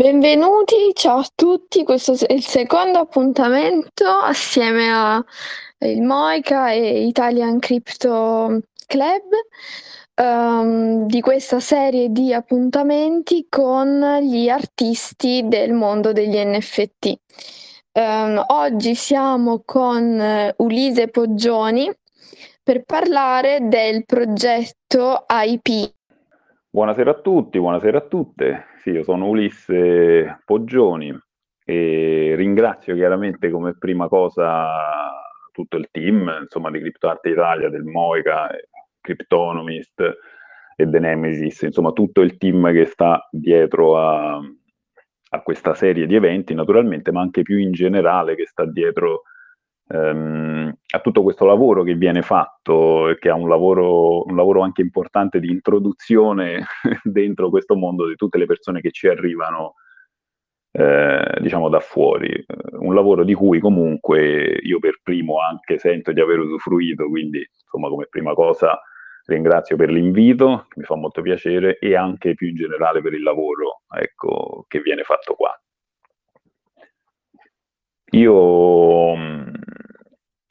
Benvenuti, ciao a tutti, questo è il secondo appuntamento assieme a il Moica e Italian Crypto Club um, di questa serie di appuntamenti con gli artisti del mondo degli NFT. Um, oggi siamo con Ulise Poggioni per parlare del progetto IP Buonasera a tutti, buonasera a tutte. Sì, io sono Ulisse Poggioni e ringrazio chiaramente come prima cosa tutto il team, insomma, di CryptoArt Italia, del Moica, Cryptonomist e The Nemesis, insomma, tutto il team che sta dietro a, a questa serie di eventi, naturalmente, ma anche più in generale che sta dietro ehm, a tutto questo lavoro che viene fatto che ha un lavoro, un lavoro anche importante di introduzione dentro questo mondo di tutte le persone che ci arrivano eh, diciamo da fuori, un lavoro di cui comunque io per primo anche sento di aver usufruito, quindi insomma come prima cosa ringrazio per l'invito, mi fa molto piacere e anche più in generale per il lavoro ecco, che viene fatto qua. Io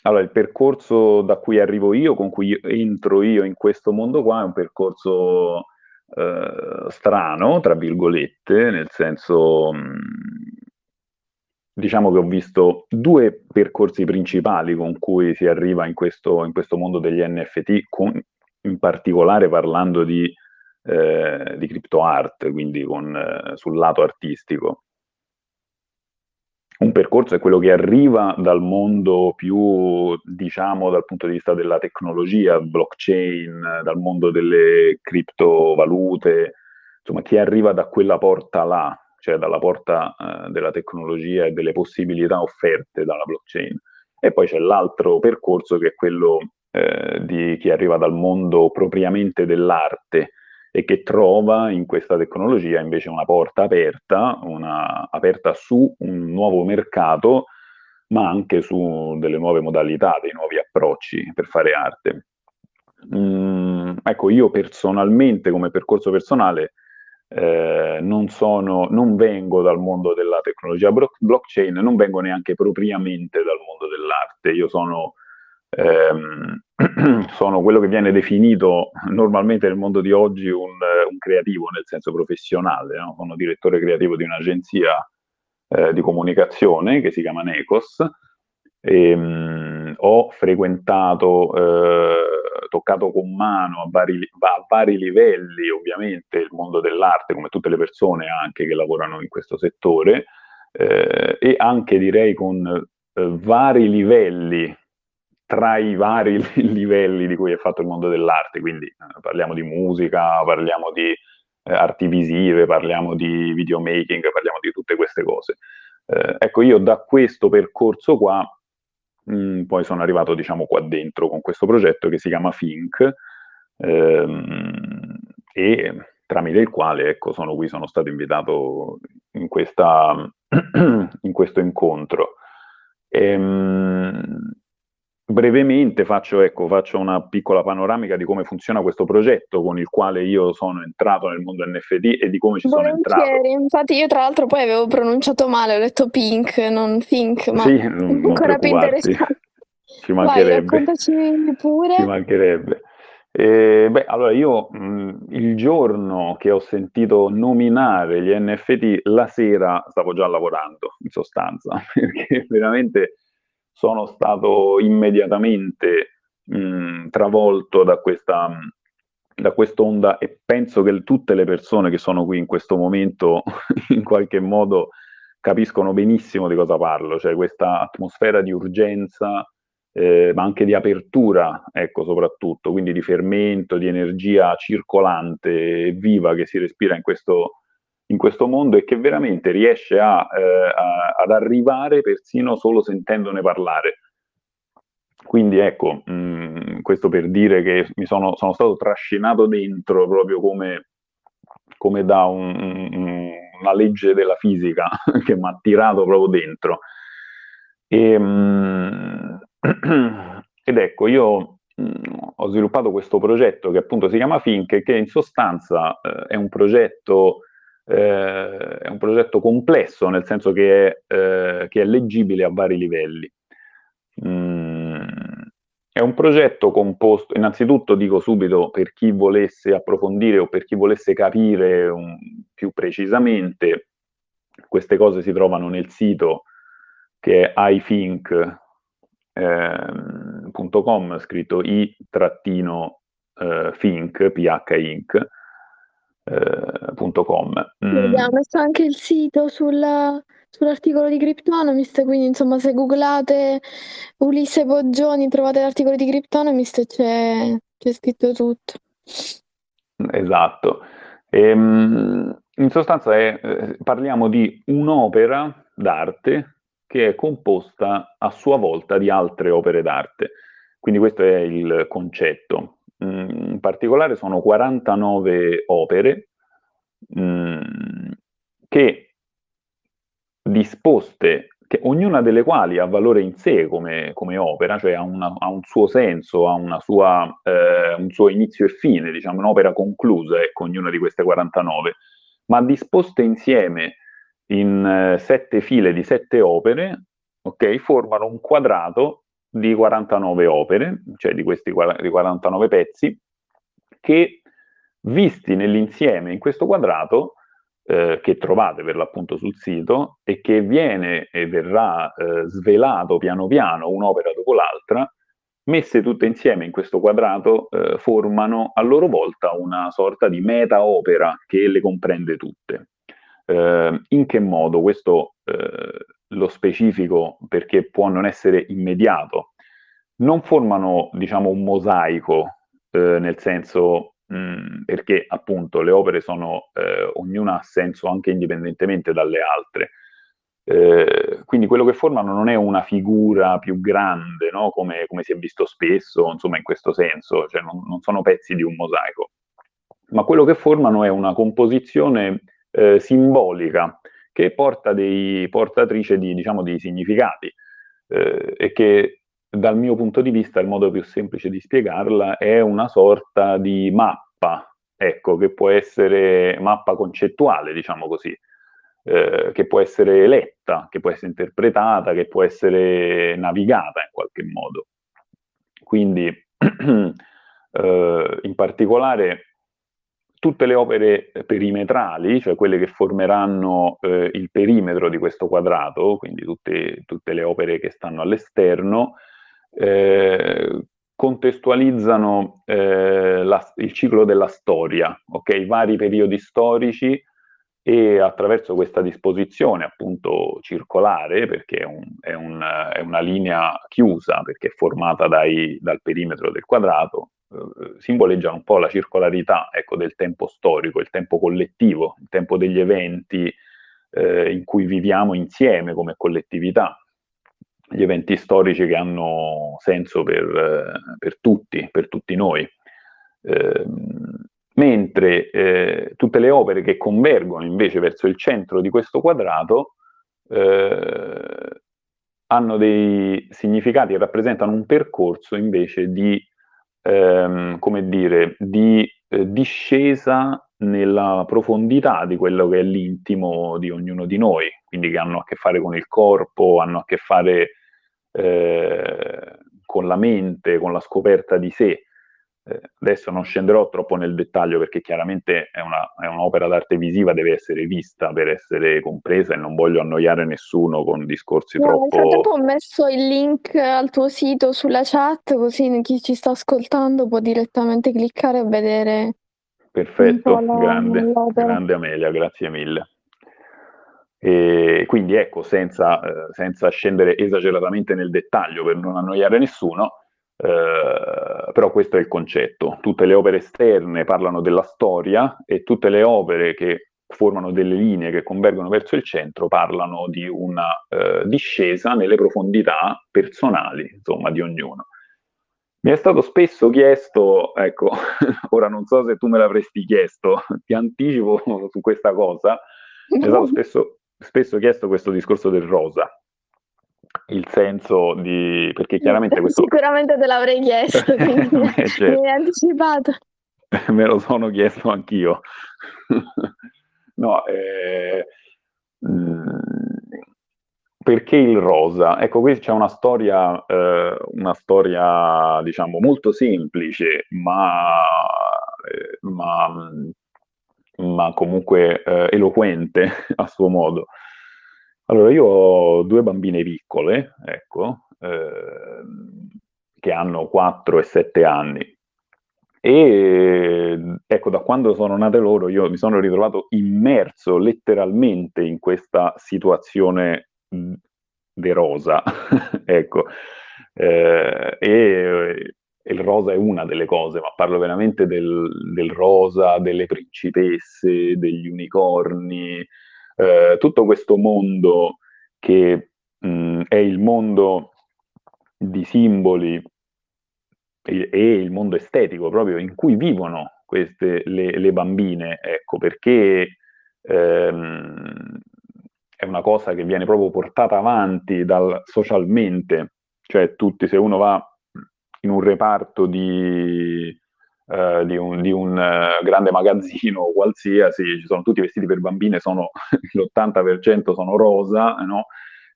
allora, il percorso da cui arrivo io, con cui entro io in questo mondo qua, è un percorso eh, strano, tra virgolette, nel senso, mh, diciamo che ho visto due percorsi principali con cui si arriva in questo, in questo mondo degli NFT, con, in particolare parlando di, eh, di crypto art, quindi con, eh, sul lato artistico un percorso è quello che arriva dal mondo più, diciamo, dal punto di vista della tecnologia, blockchain, dal mondo delle criptovalute, insomma, chi arriva da quella porta là, cioè dalla porta eh, della tecnologia e delle possibilità offerte dalla blockchain. E poi c'è l'altro percorso che è quello eh, di chi arriva dal mondo propriamente dell'arte, e che trova in questa tecnologia invece una porta aperta, una, aperta su un nuovo mercato, ma anche su delle nuove modalità, dei nuovi approcci per fare arte. Mm, ecco, io personalmente, come percorso personale, eh, non, sono, non vengo dal mondo della tecnologia blockchain, non vengo neanche propriamente dal mondo dell'arte. Io sono ehm, sono quello che viene definito normalmente nel mondo di oggi un, un creativo nel senso professionale, no? sono direttore creativo di un'agenzia eh, di comunicazione che si chiama Necos e mh, mm, ho frequentato, eh, toccato con mano a vari, a vari, livelli ovviamente il mondo dell'arte come tutte le persone anche che lavorano in questo settore eh, e anche direi con eh, vari livelli tra i vari livelli di cui è fatto il mondo dell'arte, quindi eh, parliamo di musica, parliamo di eh, arti visive, parliamo di videomaking, parliamo di tutte queste cose. Eh, ecco, io da questo percorso qua, mh, mm, poi sono arrivato, diciamo, qua dentro con questo progetto che si chiama Fink, ehm, e tramite il quale, ecco, sono qui, sono stato invitato in, questa, in questo incontro. Ehm, brevemente faccio, ecco, faccio, una piccola panoramica di come funziona questo progetto con il quale io sono entrato nel mondo NFT e di come ci Volentieri. sono entrato. Infatti io tra l'altro poi avevo pronunciato male, ho detto pink, non think, ma sì, non, ancora più interessante. Ci mancherebbe. Vai, pure. Ci mancherebbe. Eh, beh, allora io mh, il giorno che ho sentito nominare gli NFT, la sera stavo già lavorando, in sostanza, perché veramente sono stato immediatamente mh, travolto da questa, da quest'onda e penso che tutte le persone che sono qui in questo momento in qualche modo capiscono benissimo di cosa parlo, cioè questa atmosfera di urgenza, eh, ma anche di apertura, ecco, soprattutto, quindi di fermento, di energia circolante e viva che si respira in questo, in questo mondo e che veramente riesce a, eh, a, ad arrivare persino solo sentendone parlare. Quindi ecco, mh, mm, questo per dire che mi sono, sono, stato trascinato dentro proprio come, come da un, un, una legge della fisica che mi ha tirato proprio dentro. E, mh, ed ecco, io mm, ho sviluppato questo progetto che appunto si chiama Fink, che in sostanza eh, è un progetto eh, è un progetto complesso, nel senso che è, eh, che è leggibile a vari livelli. Mm, è un progetto composto, innanzitutto dico subito per chi volesse approfondire o per chi volesse capire un, più precisamente, queste cose si trovano nel sito che è iThink.com, eh, scritto i-think, ph-inc, eh, Mm. Abbiamo messo anche il sito sulla, sull'articolo di Cryptonomist, quindi insomma se googlate Ulisse Poggioni trovate l'articolo di Cryptonomist c'è, c'è scritto tutto. Esatto. Ehm, in sostanza è, eh, parliamo di un'opera d'arte che è composta a sua volta di altre opere d'arte. Quindi questo è il concetto. In particolare sono 49 opere mh, mm, che disposte, che, ognuna delle quali ha valore in sé come, come opera, cioè ha, una, ha, un suo senso, ha sua, eh, un suo inizio e fine, diciamo un'opera conclusa, ecco, ognuna di queste 49, ma disposte insieme in eh, sette file di sette opere, ok, formano un quadrato di 49 opere, cioè di questi di 49 pezzi, che visti nell'insieme in questo quadrato, eh, che trovate per l'appunto sul sito, e che viene e verrà eh, svelato piano piano, un'opera dopo l'altra, messe tutte insieme in questo quadrato, eh, formano a loro volta una sorta di meta opera che le comprende tutte. Eh, in che modo? Questo eh, lo specifico perché può non essere immediato. Non formano, diciamo, un mosaico, eh, nel senso mh, mm, perché appunto le opere sono, eh, ognuna ha senso anche indipendentemente dalle altre. Eh, quindi quello che formano non è una figura più grande, no? come, come, si è visto spesso, insomma in questo senso, cioè non, non, sono pezzi di un mosaico, ma quello che formano è una composizione eh, simbolica che porta dei portatrice di, diciamo, di significati eh, e che dal mio punto di vista il modo più semplice di spiegarla è una sorta di mappa, ecco, che può essere mappa concettuale, diciamo così, eh, che può essere letta, che può essere interpretata, che può essere navigata in qualche modo. Quindi, eh, in particolare, tutte le opere perimetrali, cioè quelle che formeranno eh, il perimetro di questo quadrato, quindi tutte, tutte le opere che stanno all'esterno, eh, contestualizzano eh, la, il ciclo della storia, ok? vari periodi storici e attraverso questa disposizione appunto circolare, perché è, un, è, un, è una linea chiusa, perché è formata dai, dal perimetro del quadrato, eh, simboleggia un po' la circolarità ecco, del tempo storico, il tempo collettivo, il tempo degli eventi eh, in cui viviamo insieme come collettività, gli eventi storici che hanno senso per, per tutti, per tutti noi. Eh, mentre eh, tutte le opere che convergono invece verso il centro di questo quadrato eh, hanno dei significati e rappresentano un percorso invece di ehm, come dire, di eh, discesa nella profondità di quello che è l'intimo di ognuno di noi, quindi che hanno a che fare con il corpo, hanno a che fare eh, con la mente, con la scoperta di sé. Eh, adesso non scenderò troppo nel dettaglio perché chiaramente è, una, è, un'opera d'arte visiva, deve essere vista per essere compresa e non voglio annoiare nessuno con discorsi no, troppo... Nel frattempo ho messo il link al tuo sito sulla chat così chi ci sta ascoltando può direttamente cliccare e vedere... Perfetto, grande, grande Amelia, grazie mille. E quindi ecco, senza, eh, senza scendere esageratamente nel dettaglio per non annoiare nessuno, eh, però questo è il concetto. Tutte le opere esterne parlano della storia e tutte le opere che formano delle linee che convergono verso il centro parlano di una eh, discesa nelle profondità personali, insomma, di ognuno. Mi è stato spesso chiesto, ecco, ora non so se tu me l'avresti chiesto, ti anticipo su questa cosa, mi è stato spesso, spesso chiesto questo discorso del rosa, il senso di... perché chiaramente questo... Sicuramente te l'avrei chiesto, quindi eh, certo. mi hai anticipato. Me lo sono chiesto anch'io. no, eh, mh, perché il rosa? Ecco, qui c'è una storia, eh, una storia, diciamo, molto semplice, ma, eh, ma, ma comunque eh, eloquente a suo modo. Allora, io ho due bambine piccole, ecco, ehm, che hanno 4 e 7 anni. E ecco, da quando sono nate loro, io mi sono ritrovato immerso letteralmente in questa situazione de rosa, ecco. Eh, e, il rosa è una delle cose, ma parlo veramente del, del rosa, delle principesse, degli unicorni, eh, tutto questo mondo che mh, è il mondo di simboli e, e, il mondo estetico proprio in cui vivono queste le, le bambine, ecco, perché ehm, è una cosa che viene proprio portata avanti dal, socialmente, cioè tutti, se uno va in un reparto di, uh, di un, di un uh, grande magazzino qualsiasi, ci sono tutti vestiti per bambine, sono, l'80% sono rosa, no?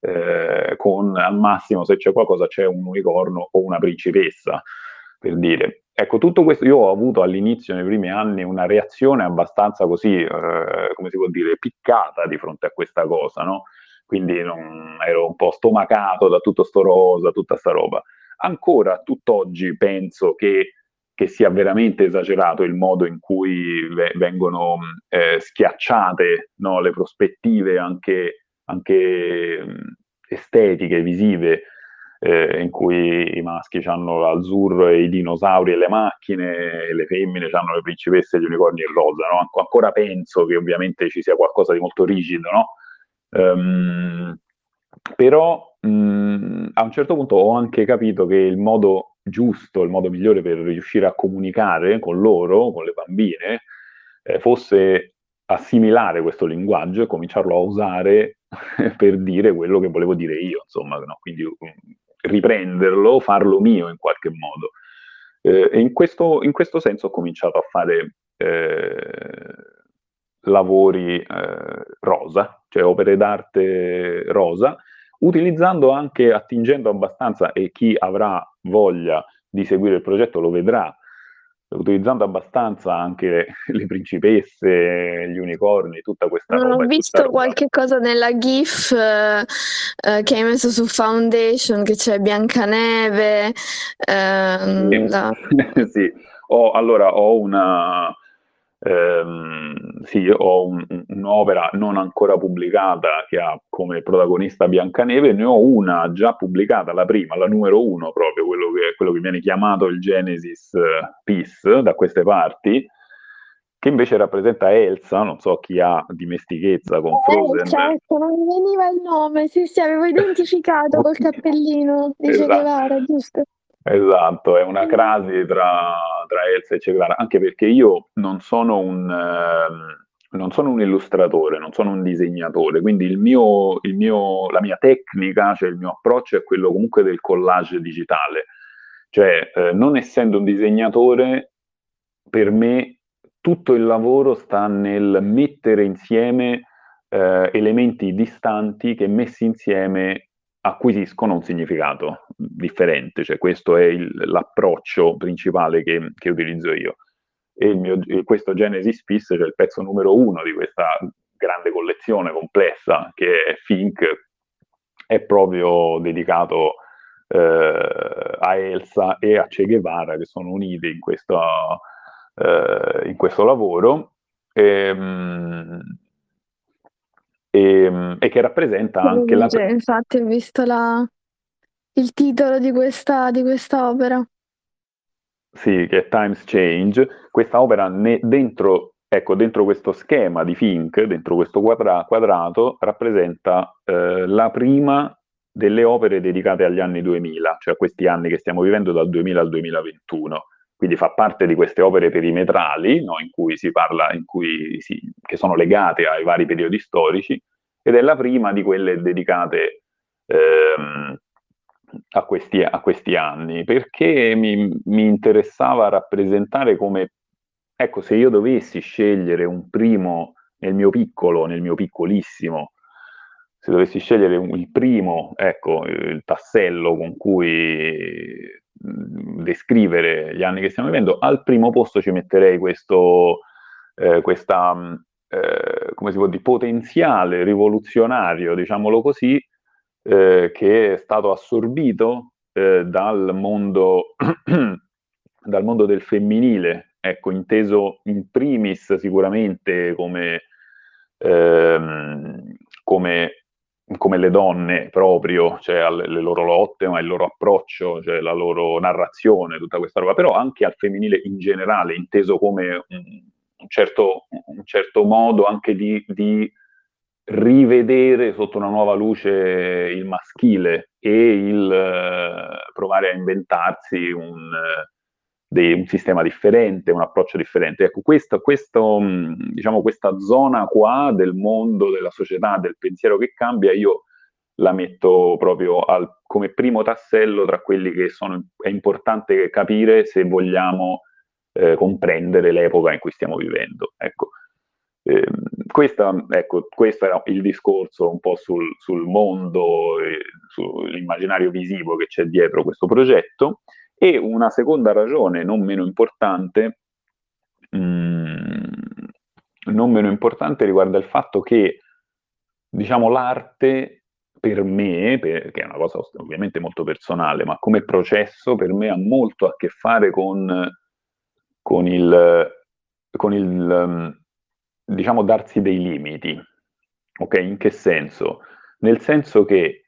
eh, con al massimo se c'è qualcosa c'è un unicorno o una principessa, per dire. Ecco, tutto questo io ho avuto all'inizio, nei primi anni, una reazione abbastanza così, eh, come si può dire, piccata di fronte a questa cosa, no? Quindi non, ero un po' stomacato da tutto sto rosa, tutta sta roba. Ancora tutt'oggi penso che, che sia veramente esagerato il modo in cui vengono eh, schiacciate no, le prospettive anche, anche estetiche, visive eh, in cui i maschi hanno l'azzurro e i dinosauri e le macchine, e le femmine hanno le principesse gli unicorni e rosa. No? Ancora penso che ovviamente ci sia qualcosa di molto rigido, no? Um, però mh, a un certo punto ho anche capito che il modo giusto, il modo migliore per riuscire a comunicare con loro, con le bambine, eh, fosse assimilare questo linguaggio e cominciarlo a usare per dire quello che volevo dire io, insomma, no? quindi riprenderlo, farlo mio in qualche modo. Eh, in questo, in questo, senso ho cominciato a fare eh, lavori eh, rosa, cioè opere d'arte rosa, utilizzando anche, attingendo abbastanza, e chi avrà voglia di seguire il progetto lo vedrà, utilizzando abbastanza anche le principesse, gli unicorni, tutta questa non roba. Ho visto qualche cosa nella GIF eh, eh, che hai messo su Foundation, che c'è Biancaneve. Ehm, sì. La... sì. Ho, allora ho una Ehm, sì, ho un, un'opera non ancora pubblicata che ha come protagonista Biancaneve, ne ho una già pubblicata, la prima, la numero uno proprio, quello che, quello che viene chiamato il Genesis eh, Peace da queste parti, che invece rappresenta Elsa, non so chi ha dimestichezza con Frozen. Eh, certo, non mi veniva il nome, sì sì, avevo identificato col cappellino di esatto. Che Guevara, giusto? Esatto, è una crasi tra, tra Elsa e Che Guevara, anche perché io non sono un... Eh, non sono un illustratore, non sono un disegnatore, quindi il mio, il mio, la mia tecnica, cioè il mio approccio è quello comunque del collage digitale. Cioè, eh, non essendo un disegnatore, per me tutto il lavoro sta nel mettere insieme eh, elementi distanti che messi insieme acquisiscono un significato differente, cioè questo è il, l'approccio principale che, che, utilizzo io. E mio, questo Genesis Piece, cioè il pezzo numero uno di questa grande collezione complessa che è Fink, è proprio dedicato eh, a Elsa e a Che Guevara che sono uniti in, questo, eh, in questo lavoro. E, ehm, e, ehm, e che rappresenta anche la... Infatti ho visto la... il titolo di questa, di questa opera. Sì, che è Times Change. Questa opera ne, dentro, ecco, dentro questo schema di Fink, dentro questo quadra, quadrato, rappresenta eh, la prima delle opere dedicate agli anni 2000, cioè a questi anni che stiamo vivendo dal 2000 al 2021 quindi fa parte di queste opere perimetrali no, in cui si parla, cui si, che sono legate ai vari periodi storici, ed è la prima di quelle dedicate ehm, a, questi, a, questi, anni, perché mi, mi, interessava rappresentare come, ecco, se io dovessi scegliere un primo nel mio piccolo, nel mio piccolissimo, se dovessi scegliere il primo, ecco, il tassello con cui descrivere gli anni che stiamo vivendo, al primo posto ci metterei questo, eh, questa, eh, come si può dire, potenziale rivoluzionario, diciamolo così, eh, che è stato assorbito eh, dal mondo, dal mondo del femminile, ecco, inteso in primis sicuramente come, ehm, come come le donne proprio, cioè le loro lotte, ma il loro approccio, cioè la loro narrazione, tutta questa roba, però anche al femminile in generale, inteso come un certo, un certo modo anche di, di, rivedere sotto una nuova luce il maschile e il uh, provare a inventarsi un, dei, un, sistema differente, un approccio differente. Ecco, questo, questo, diciamo, questa zona qua del mondo, della società, del pensiero che cambia, io la metto proprio al, come primo tassello tra quelli che sono, è importante capire se vogliamo eh, comprendere l'epoca in cui stiamo vivendo. Ecco. Eh, questa, ecco, questo era il discorso un po' sul, sul mondo, sull'immaginario visivo che c'è dietro questo progetto. E una seconda ragione, non meno importante, mh, mm, non meno importante, riguarda il fatto che, diciamo, l'arte per me, per, che è una cosa ovviamente molto personale, ma come processo per me ha molto a che fare con con il, con il um, diciamo, darsi dei limiti. Ok? In che senso? Nel senso che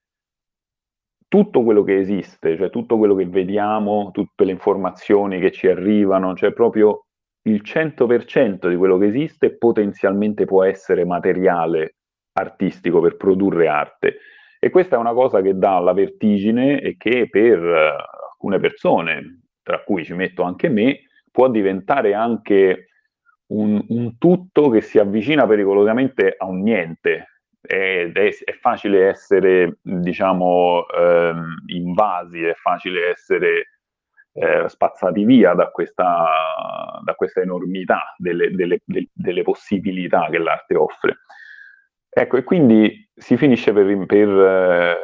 tutto quello che esiste, cioè tutto quello che vediamo, tutte le informazioni che ci arrivano, cioè proprio il 100% di quello che esiste potenzialmente può essere materiale artistico per produrre arte. E questa è una cosa che dà la vertigine e che per uh, alcune persone, tra cui ci metto anche me, può diventare anche un, un tutto che si avvicina pericolosamente a un niente. Ed è, è facile essere, diciamo, ehm, invasi, è facile essere eh, spazzati via da questa, da questa enormità delle, delle, de, delle, possibilità che l'arte offre. Ecco, e quindi si finisce per, per eh,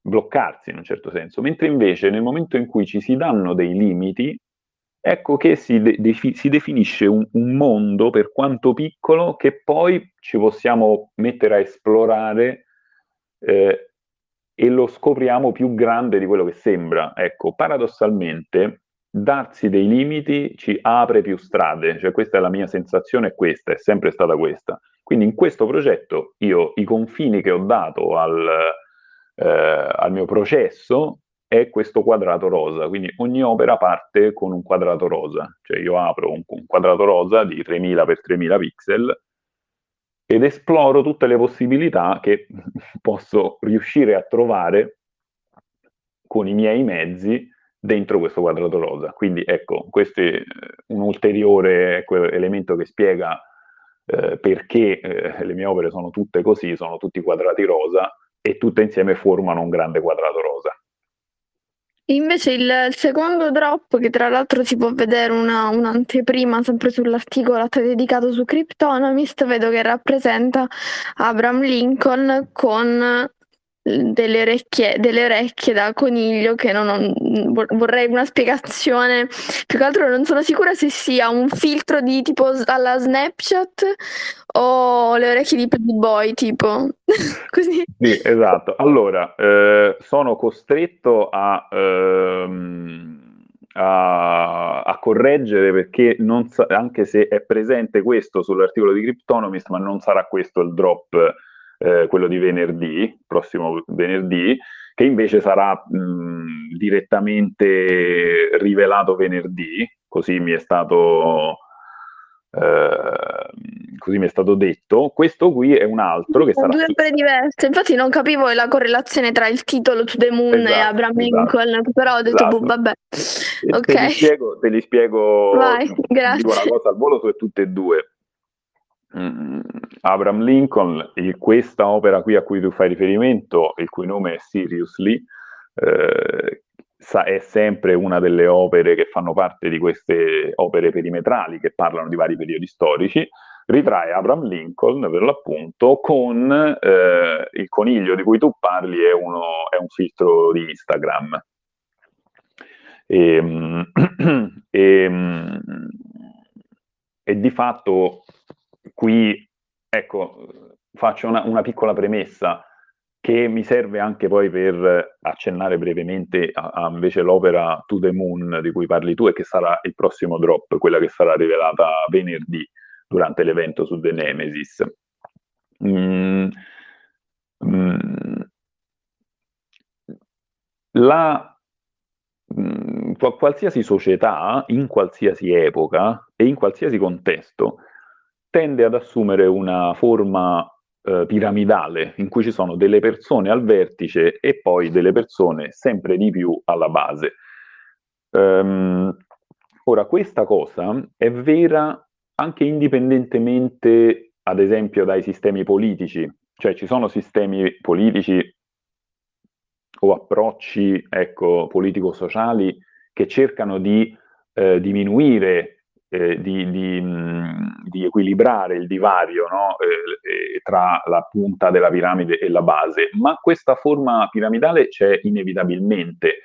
bloccarsi in un certo senso, mentre invece nel momento in cui ci si danno dei limiti, ecco che si, de- si definisce un, un, mondo, per quanto piccolo, che poi ci possiamo mettere a esplorare eh, e lo scopriamo più grande di quello che sembra. Ecco, paradossalmente, darsi dei limiti ci apre più strade, cioè questa è la mia sensazione, è questa, è sempre stata questa. Quindi in questo progetto io i confini che ho dato al, eh, al mio processo è questo quadrato rosa, quindi ogni opera parte con un quadrato rosa, cioè io apro un, un quadrato rosa di 3000 x 3000 pixel ed esploro tutte le possibilità che posso riuscire a trovare con i miei mezzi dentro questo quadrato rosa. Quindi ecco, questo è un ulteriore ecco, elemento che spiega eh, perché eh, le mie opere sono tutte così, sono tutti quadrati rosa e tutte insieme formano un grande quadrato rosa. Invece il, secondo drop, che tra l'altro si può vedere una, un'anteprima sempre sull'articolo dedicato su Cryptonomist, vedo che rappresenta Abraham Lincoln con delle orecchie, delle orecchie da coniglio che non ho, vorrei una spiegazione. Più che altro non sono sicura se sia un filtro di tipo alla Snapchat o le orecchie di Playboy, tipo così. Sì, esatto. Allora, eh, sono costretto a, ehm, a, a correggere perché sa- anche se è presente questo sull'articolo di Cryptonomist, ma non sarà questo il drop eh, quello di venerdì, prossimo venerdì, che invece sarà mh, direttamente rivelato venerdì, così mi è stato... Uh, così mi è stato detto. Questo qui è un altro che sarà. Due opere diverse. Infatti, non capivo la correlazione tra il titolo To the Moon esatto, e Abraham esatto. Lincoln, però ho detto, boh, esatto. vabbè. ok. Te li spiego, te li spiego Vai, grazie. una cosa al volo su tutte e due. Mm, Abraham Lincoln, questa opera qui a cui tu fai riferimento, il cui nome è Seriously, eh, è sempre una delle opere che fanno parte di queste opere perimetrali che parlano di vari periodi storici. ritrae Abraham Lincoln per l'appunto con eh, il coniglio di cui tu parli è, uno, è un filtro di Instagram. E, e, e di fatto qui, ecco, faccio una, una piccola premessa che mi serve anche poi per accennare brevemente a, a, invece l'opera To the Moon di cui parli tu e che sarà il prossimo drop, quella che sarà rivelata venerdì durante l'evento su The Nemesis. Mm, mm, la, mm, qualsiasi società, in qualsiasi epoca e in qualsiasi contesto, tende ad assumere una forma eh, piramidale in cui ci sono delle persone al vertice e poi delle persone sempre di più alla base. Um, ora, questa cosa è vera anche indipendentemente, ad esempio, dai sistemi politici, cioè ci sono sistemi politici o approcci ecco, politico-sociali che cercano di eh, diminuire eh, di, di, mh, di, equilibrare il divario no? eh, tra la punta della piramide e la base, ma questa forma piramidale c'è inevitabilmente.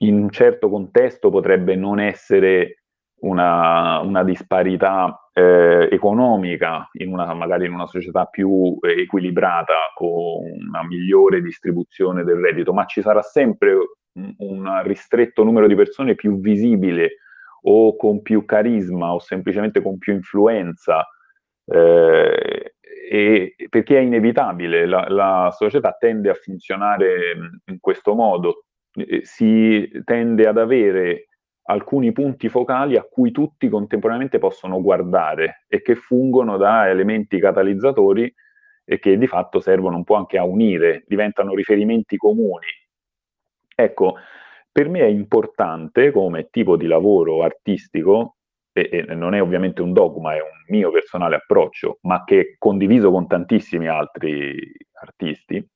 In un certo contesto potrebbe non essere una, una disparità eh, economica, in una, magari in una società più equilibrata, con una migliore distribuzione del reddito, ma ci sarà sempre un, un ristretto numero di persone più visibile o con più carisma o semplicemente con più influenza, eh, e, perché è inevitabile, la, la, società tende a funzionare in questo modo, si tende ad avere alcuni punti focali a cui tutti contemporaneamente possono guardare e che fungono da elementi catalizzatori e che di fatto servono un po' anche a unire, diventano riferimenti comuni. Ecco, per me è importante come tipo di lavoro artistico, e, e, non è ovviamente un dogma, è un mio personale approccio, ma che è condiviso con tantissimi altri artisti,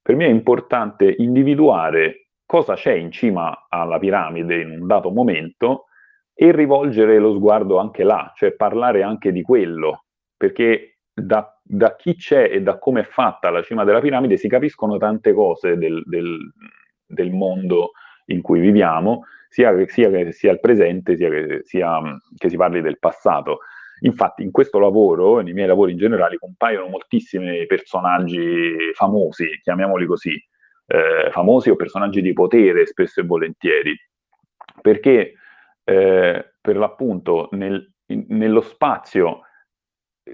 per me è importante individuare cosa c'è in cima alla piramide in un dato momento e rivolgere lo sguardo anche là, cioè parlare anche di quello, perché da, da chi c'è e da come è fatta la cima della piramide si capiscono tante cose del, del, del mondo in cui viviamo, sia sia, che sia il presente, sia che, sia che si parli del passato. Infatti in questo lavoro, nei miei lavori in generale, compaiono moltissimi personaggi famosi, chiamiamoli così, eh, famosi o personaggi di potere spesso e volentieri, perché eh, per l'appunto nel, nello spazio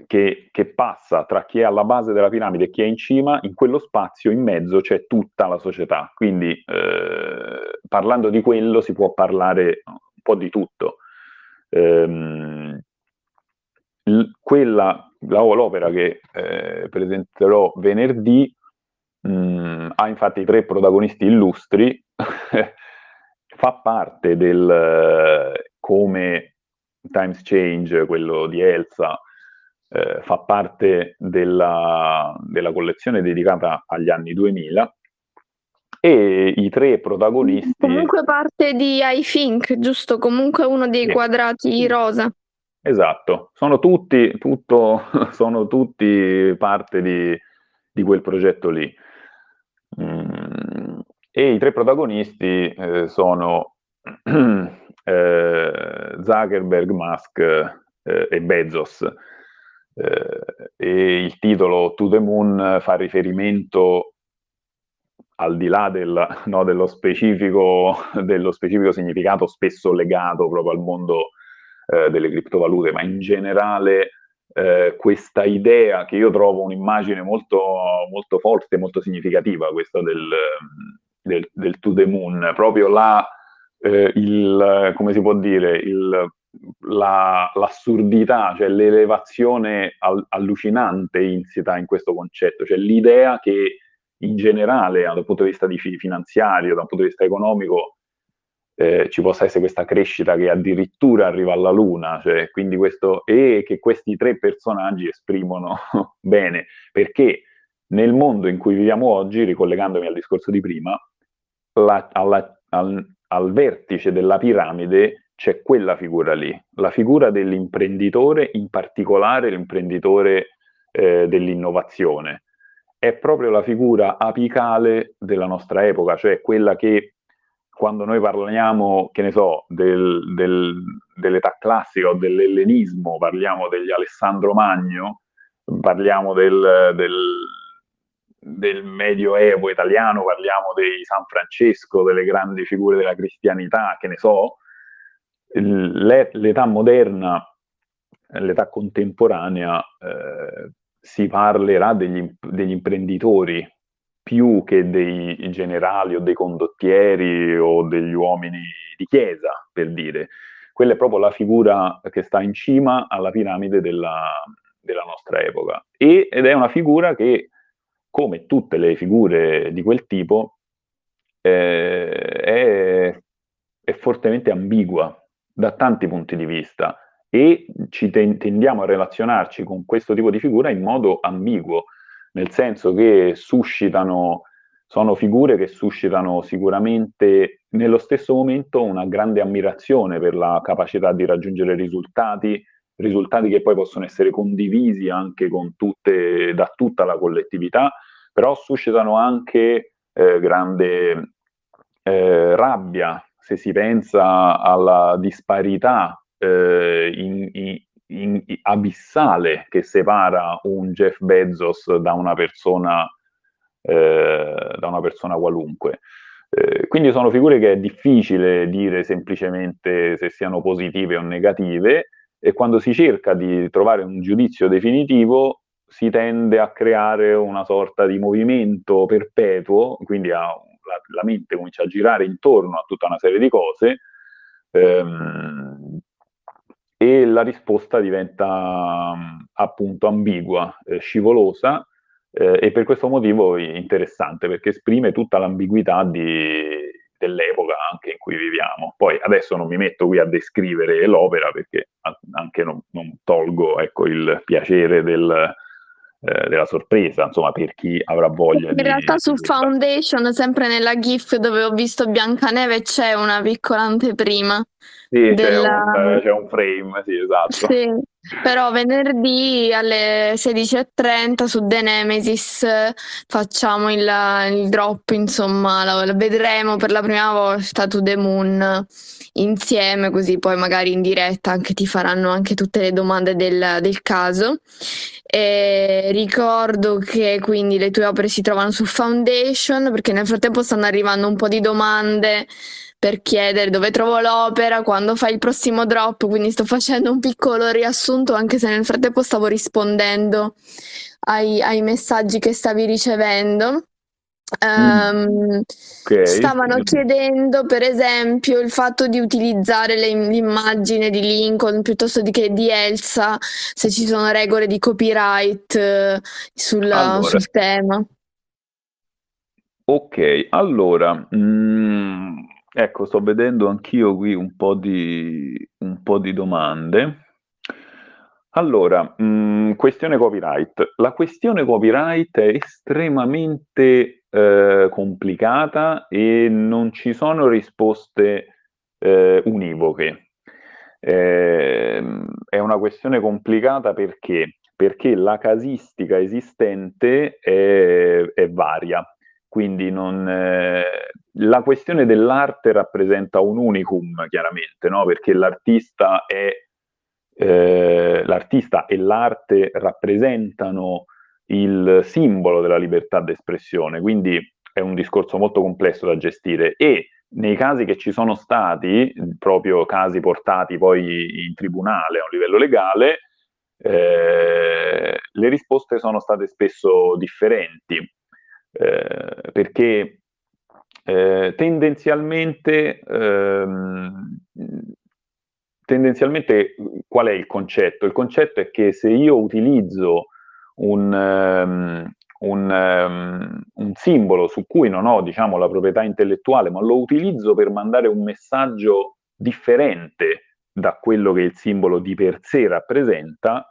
che, che, passa tra chi è alla base della piramide e chi è in cima, in quello spazio in mezzo c'è tutta la società. Quindi eh, parlando di quello si può parlare un po' di tutto. Ehm, quella, l'opera che eh, presenterò venerdì mh, mm, ha infatti tre protagonisti illustri, fa parte del come Times Change, quello di Elsa, eh, fa parte della, della, collezione dedicata agli anni 2000 e i tre protagonisti... Comunque parte di I Think, giusto? Comunque uno dei sì. quadrati rosa. Esatto, sono tutti, tutto, sono tutti parte di, di quel progetto lì. Mm, e i tre protagonisti eh, sono eh, Zuckerberg, Musk eh, e Bezos e il titolo To the Moon fa riferimento al di là del, no, dello, specifico, dello, specifico, significato spesso legato proprio al mondo eh, delle criptovalute, ma in generale eh, questa idea che io trovo un'immagine molto, molto forte, molto significativa, questa del, del, del to the moon, proprio là, eh, il, come si può dire, il la, l'assurdità, cioè l'elevazione al, allucinante insita in questo concetto, cioè l'idea che in generale, dal punto di vista di finanziario, dal punto di vista economico, eh, ci possa essere questa crescita che addirittura arriva alla Luna, cioè, quindi questo, e che questi tre personaggi esprimono bene, perché nel mondo in cui viviamo oggi, ricollegandomi al discorso di prima, la, alla, al, al vertice della piramide c'è quella figura lì, la figura dell'imprenditore, in particolare l'imprenditore eh, dell'innovazione. È proprio la figura apicale della nostra epoca, cioè quella che quando noi parliamo, che ne so, del, del, dell'età classica o dell'ellenismo, parliamo degli Alessandro Magno, parliamo del, del, Medioevo italiano, parliamo dei San Francesco, delle grandi figure della cristianità, che ne so, l'età moderna, l'età contemporanea, eh, si parlerà degli, degli, imprenditori più che dei generali o dei condottieri o degli uomini di chiesa, per dire. Quella è proprio la figura che sta in cima alla piramide della, della nostra epoca. E, ed è una figura che, come tutte le figure di quel tipo, eh, è, è fortemente ambigua, da tanti punti di vista e ci ten- tendiamo a relazionarci con questo tipo di figura in modo ambiguo, nel senso che suscitano, sono figure che suscitano sicuramente nello stesso momento una grande ammirazione per la capacità di raggiungere risultati, risultati che poi possono essere condivisi anche tutte, da tutta la collettività, però suscitano anche eh, grande eh, rabbia se si pensa alla disparità eh, in, in, in, abissale che separa un Jeff Bezos da una persona, eh, da una persona qualunque. Eh, quindi sono figure che è difficile dire semplicemente se siano positive o negative e quando si cerca di trovare un giudizio definitivo si tende a creare una sorta di movimento perpetuo, quindi a la, la, mente comincia a girare intorno a tutta una serie di cose ehm, e la risposta diventa appunto ambigua, eh, scivolosa eh, e per questo motivo interessante perché esprime tutta l'ambiguità di, dell'epoca anche in cui viviamo. Poi adesso non mi metto qui a descrivere l'opera perché anche non, non tolgo ecco, il piacere del, eh, della sorpresa, insomma, per chi avrà voglia In di... Realtà su Foundation, sempre nella GIF dove ho visto Biancaneve, c'è una piccola anteprima. Sì, della... c'è, un, c'è, un, frame, sì, esatto. Sì, però venerdì alle 16.30 su The Nemesis facciamo il, il drop, insomma, lo, lo, vedremo per la prima volta to The Moon insieme, così poi magari in diretta anche ti faranno anche tutte le domande del, del caso. E ricordo che quindi le tue opere si trovano su Foundation perché nel frattempo stanno arrivando un po' di domande per chiedere dove trovo l'opera, quando fai il prossimo drop, quindi sto facendo un piccolo riassunto anche se nel frattempo stavo rispondendo ai, ai messaggi che stavi ricevendo. Um, okay. Stavano chiedendo, per esempio, il fatto di utilizzare le, l'immagine di Lincoln piuttosto che di Elsa, se ci sono regole di copyright uh, sul, allora. sul, tema. Ok, allora, mm, ecco, sto vedendo anch'io qui un po' di, un po di domande. Allora, mh, mm, questione copyright. La questione copyright è estremamente eh, complicata e non ci sono risposte eh, univoche. Eh, è una questione complicata perché? Perché la casistica esistente è, è varia, quindi non, eh, la questione dell'arte rappresenta un unicum, chiaramente, no? perché l'artista, è, eh, l'artista e l'arte rappresentano il simbolo della libertà d'espressione, quindi è un discorso molto complesso da gestire e nei casi che ci sono stati, proprio casi portati poi in tribunale a un livello legale, eh, le risposte sono state spesso differenti, eh, perché eh, tendenzialmente, ehm, tendenzialmente qual è il concetto? Il concetto è che se io utilizzo un, um, un, um, un, simbolo su cui non ho diciamo, la proprietà intellettuale, ma lo utilizzo per mandare un messaggio differente da quello che il simbolo di per sé rappresenta,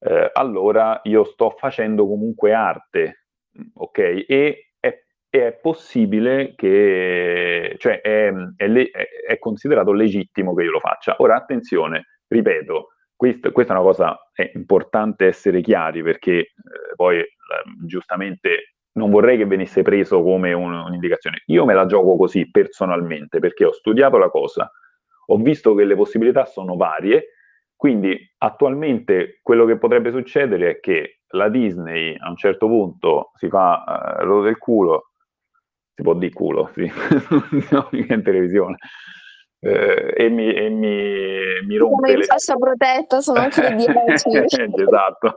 eh, allora io sto facendo comunque arte, ok? E è è possibile che, cioè è, è, le, è, considerato legittimo che io lo faccia. Ora, attenzione, ripeto, questa, questa è una cosa, è importante essere chiari perché eh, poi eh, giustamente non vorrei che venisse preso come un, un'indicazione. Io me la gioco così personalmente perché ho studiato la cosa, ho visto che le possibilità sono varie, quindi attualmente quello che potrebbe succedere è che la Disney a un certo punto si fa uh, lo del culo, si può dire culo, sì, no, in televisione, eh, e, mi, e mi, mi rompe... Come in fascia protetta, sono anche le 10. esatto.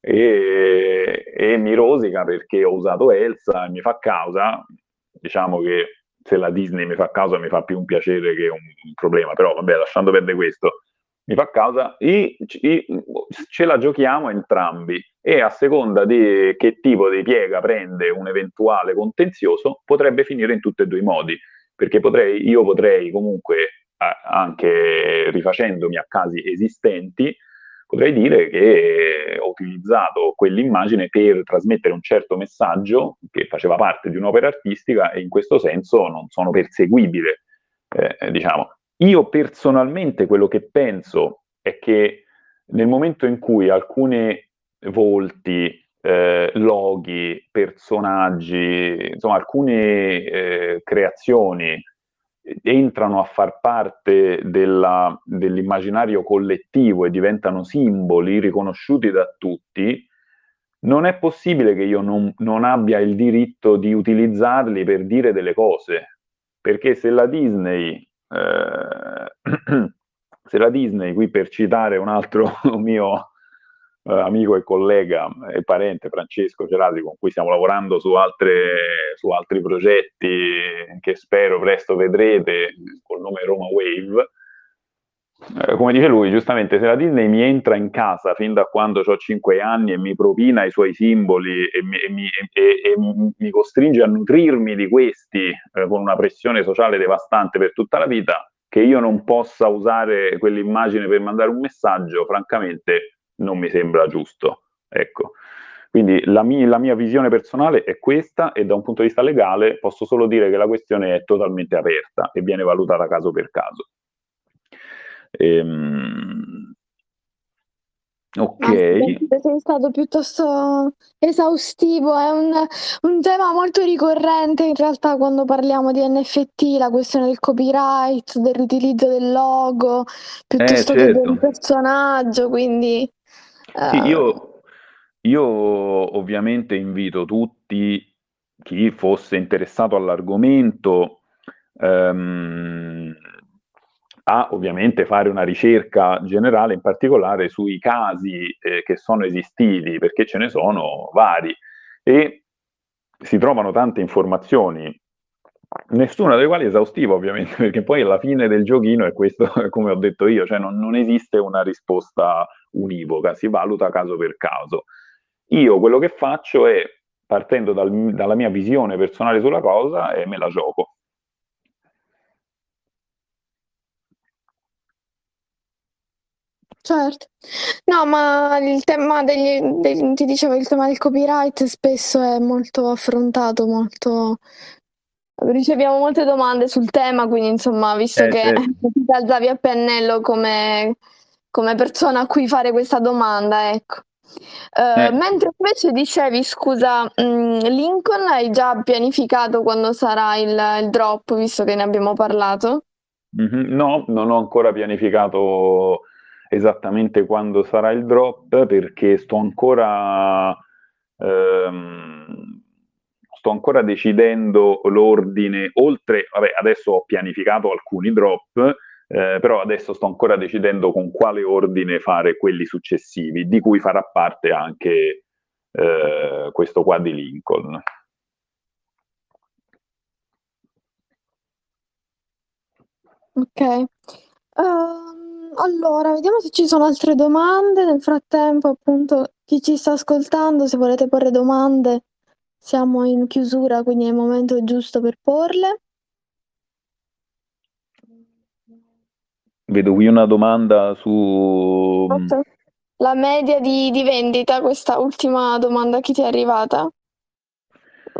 E, e, mi rosica perché ho usato Elsa e mi fa causa, diciamo che se la Disney mi fa causa mi fa più un piacere che un, un problema, però vabbè, lasciando perdere questo, mi fa causa, e, e, ce la giochiamo entrambi. E a seconda di che tipo di piega prende un eventuale contenzioso potrebbe finire in tutti e due i modi, perché potrei, io potrei comunque, anche rifacendomi a casi esistenti, potrei dire che ho utilizzato quell'immagine per trasmettere un certo messaggio che faceva parte di un'opera artistica e in questo senso non sono perseguibile, eh, diciamo. Io personalmente quello che penso è che nel momento in cui alcuni volti, eh, loghi, personaggi, insomma alcune eh, creazioni entrano a far parte della, dell'immaginario collettivo e diventano simboli riconosciuti da tutti, non è possibile che io non, non abbia il diritto di utilizzarli per dire delle cose, perché se la Disney eh, se la Disney, qui per citare un altro mio eh, amico e collega e parente Francesco Cerasi con cui stiamo lavorando su, altre, su altri progetti che spero presto vedrete col nome Roma Wave, eh, come dice lui, giustamente, se la Disney mi entra in casa fin da quando ho 5 anni e mi propina i suoi simboli e mi, e mi, e, e mi costringe a nutrirmi di questi eh, con una pressione sociale devastante per tutta la vita, che io non possa usare quell'immagine per mandare un messaggio, francamente non mi sembra giusto. Ecco. Quindi la mia, la mia, visione personale è questa e da un punto di vista legale posso solo dire che la questione è totalmente aperta e viene valutata caso per caso. Ehm, ok. Sei stato piuttosto esaustivo, è un, un, tema molto ricorrente in realtà quando parliamo di NFT, la questione del copyright, del riutilizzo del logo, piuttosto eh, certo. che del personaggio, quindi... Sì, uh... io, io ovviamente invito tutti, chi fosse interessato all'argomento, um, a ovviamente fare una ricerca generale, in particolare sui casi eh, che sono esistiti, perché ce ne sono vari, e si trovano tante informazioni, nessuna delle quali esaustiva ovviamente, perché poi alla fine del giochino è questo, come ho detto io, cioè non, non esiste una risposta univoca, si valuta caso per caso. Io quello che faccio è, partendo dal, dalla mia visione personale sulla cosa, e me la gioco Certo. No, ma il tema degli del ti dicevo, il tema del copyright spesso è molto affrontato, molto riceviamo molte domande sul tema, quindi insomma, visto Eh, che certo. ti alzavi a pennello come come persona a cui fare questa domanda, ecco. Uhm, Eh. mentre invece dicevi, scusa, mhmm, Lincoln hai già pianificato quando sarà il il drop, visto che ne abbiamo parlato? Mh-mh. No, non ho ancora pianificato esattamente quando sarà il drop perché sto ancora ehm, sto ancora decidendo l'ordine oltre vabbè adesso ho pianificato alcuni drop eh, però adesso sto ancora decidendo con quale ordine fare quelli successivi di cui farà parte anche eh, questo qua di Lincoln ok uh... Allora, vediamo se ci sono altre domande. Nel frattempo, appunto, chi ci sta ascoltando, se volete porre domande, siamo in chiusura, quindi è il momento giusto per porle. Vedo qui una domanda su... La media di, di vendita, questa ultima domanda che ti è arrivata?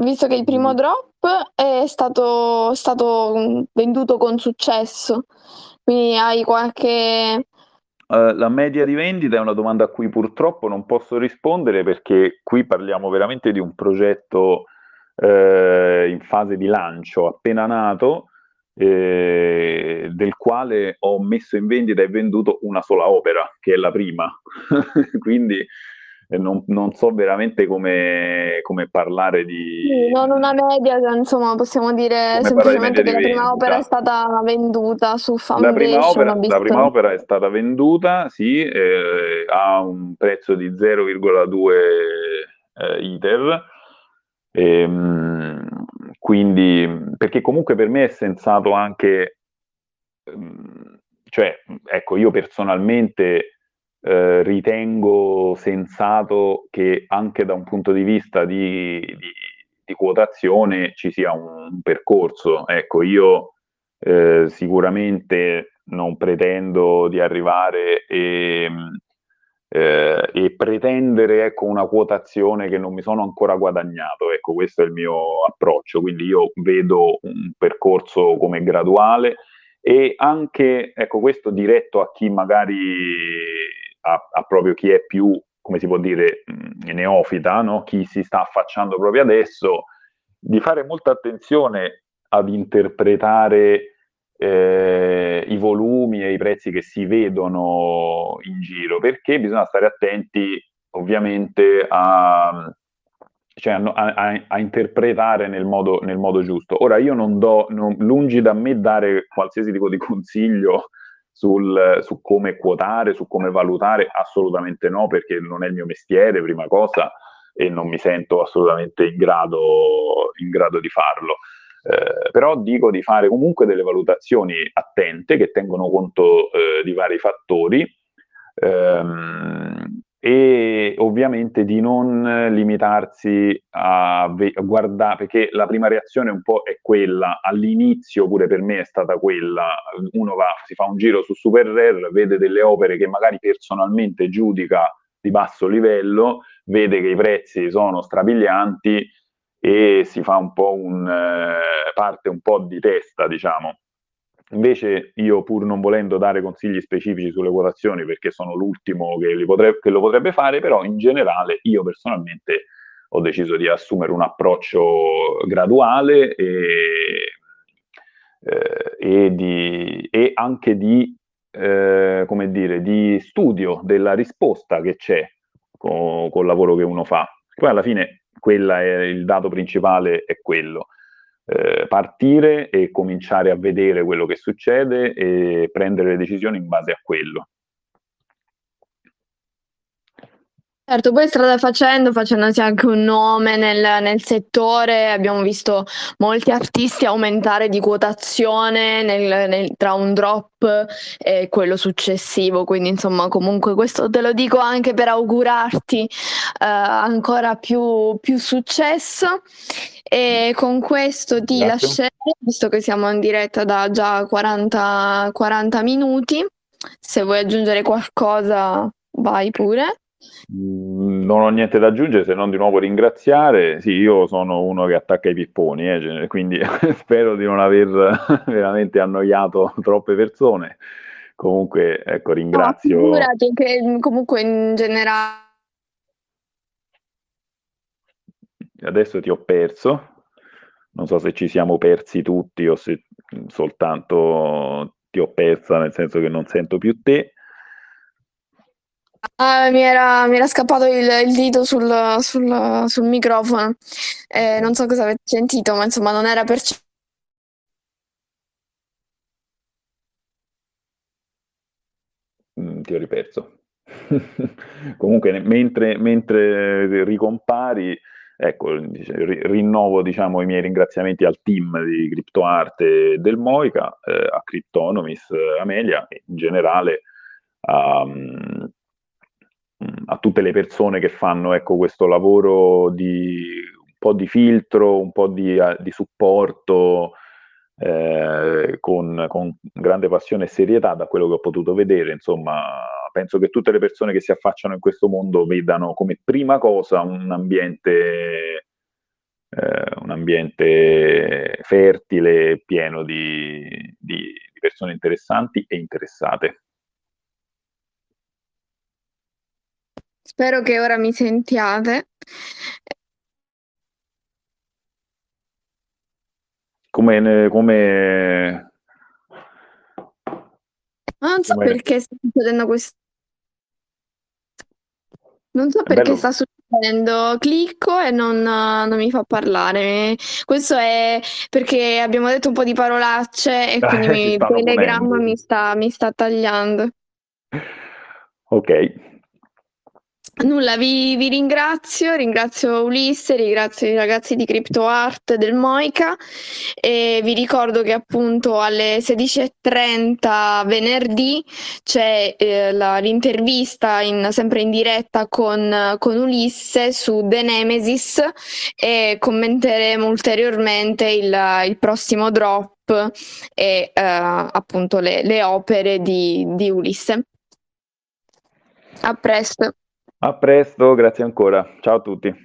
visto che il primo mm. drop è stato, stato venduto con successo, quindi hai qualche... Uh, la media di vendita è una domanda a cui purtroppo non posso rispondere perché qui parliamo veramente di un progetto eh, in fase di lancio appena nato eh, del quale ho messo in vendita e venduto una sola opera, che è la prima. Quindi eh, non, non, so veramente come, come parlare di... Non una media, insomma possiamo dire semplicemente che la prima opera è stata venduta su Foundation. La prima opera, la prima opera è stata venduta, sì, eh, a un prezzo di 0,2 eh, ITER. Ehm, quindi, perché comunque per me è sensato anche, ehm, cioè, ecco, io personalmente eh, ritengo sensato che anche da un punto di vista di, di, di quotazione ci sia un, un percorso. Ecco, io eh, sicuramente non pretendo di arrivare e eh, e pretendere ecco, una quotazione che non mi sono ancora guadagnato. Ecco, questo è il mio approccio. Quindi io vedo un percorso come graduale e anche ecco, questo diretto a chi magari a, a proprio chi è più, come si può dire, mh, neofita, no? chi si sta affacciando proprio adesso, di fare molta attenzione ad interpretare eh, i volumi e i prezzi che si vedono in giro, perché bisogna stare attenti ovviamente a, cioè a, a, a interpretare nel modo, nel modo, giusto. Ora io non do, non, lungi da me dare qualsiasi tipo di consiglio sul, su come quotare, su come valutare, assolutamente no, perché non è il mio mestiere, prima cosa, e non mi sento assolutamente in grado, in grado di farlo. Eh, però dico di fare comunque delle valutazioni attente che tengono conto eh, di vari fattori ehm, e ovviamente di non limitarsi a, ve- a guardare, perché la prima reazione un po' è quella, all'inizio pure per me è stata quella, uno va, si fa un giro su Super Rare, vede delle opere che magari personalmente giudica di basso livello, vede che i prezzi sono strabilianti e si fa un po' un eh, parte un po' di testa, diciamo. Invece io pur non volendo dare consigli specifici sulle quotazioni perché sono l'ultimo che, potreb- che lo potrebbe fare, però in generale io personalmente ho deciso di assumere un approccio graduale e, eh, e, di, e anche di, eh, come dire, di studio della risposta che c'è con, col lavoro che uno fa. Poi alla fine quella è il dato principale, è quello. Eh, partire e cominciare a vedere quello che succede e prendere le decisioni in base a quello. Certo, poi strada facendo, facendosi anche un nome nel, nel, settore, abbiamo visto molti artisti aumentare di quotazione nel, nel, tra un drop e quello successivo, quindi insomma comunque questo te lo dico anche per augurarti eh, ancora più, più, successo e con questo ti Grazie. lascerei, visto che siamo in diretta da già 40, 40 minuti, se vuoi aggiungere qualcosa vai pure. Mm, non ho niente da aggiungere se non di nuovo ringraziare. Sì, io sono uno che attacca i pipponi, eh, quindi spero di non aver veramente annoiato troppe persone. Comunque, ecco, ringrazio. No, che comunque in generale. Adesso ti ho perso. Non so se ci siamo persi tutti o se soltanto ti ho persa, nel senso che non sento più te. Ah, mi era, mi era scappato il, il dito sul, sul, sul microfono. Eh, non so cosa avete sentito, ma insomma non era per... Mm, ti ho riperso. Comunque, mentre, mentre ricompari, ecco, rinnovo diciamo, i miei ringraziamenti al team di CryptoArt del Moica, eh, a Cryptonomis, Amelia e in generale a, a tutte le persone che fanno ecco, questo lavoro di un po' di filtro, un po' di, eh, di supporto eh, con, con, grande passione e serietà da quello che ho potuto vedere. Insomma, penso che tutte le persone che si affacciano in questo mondo vedano come prima cosa un ambiente eh, un ambiente fertile, pieno di, di, di persone interessanti e interessate. Spero che ora mi sentiate. Come, come... Non so come... perché sta succedendo questo. Non so perché bello. sta succedendo. Clicco e non, non, mi fa parlare. Questo è perché abbiamo detto un po' di parolacce e quindi il Telegram mi sta, mi sta tagliando. Ok. Nulla, vi, vi, ringrazio, ringrazio Ulisse, ringrazio i ragazzi di CryptoArt del Moica e vi ricordo che appunto alle 16.30 venerdì c'è eh, la, l'intervista in, sempre in diretta con, con, Ulisse su The Nemesis e commenteremo ulteriormente il, il prossimo drop e eh, appunto le, le opere di, di Ulisse. A presto. A presto, grazie ancora. Ciao a tutti.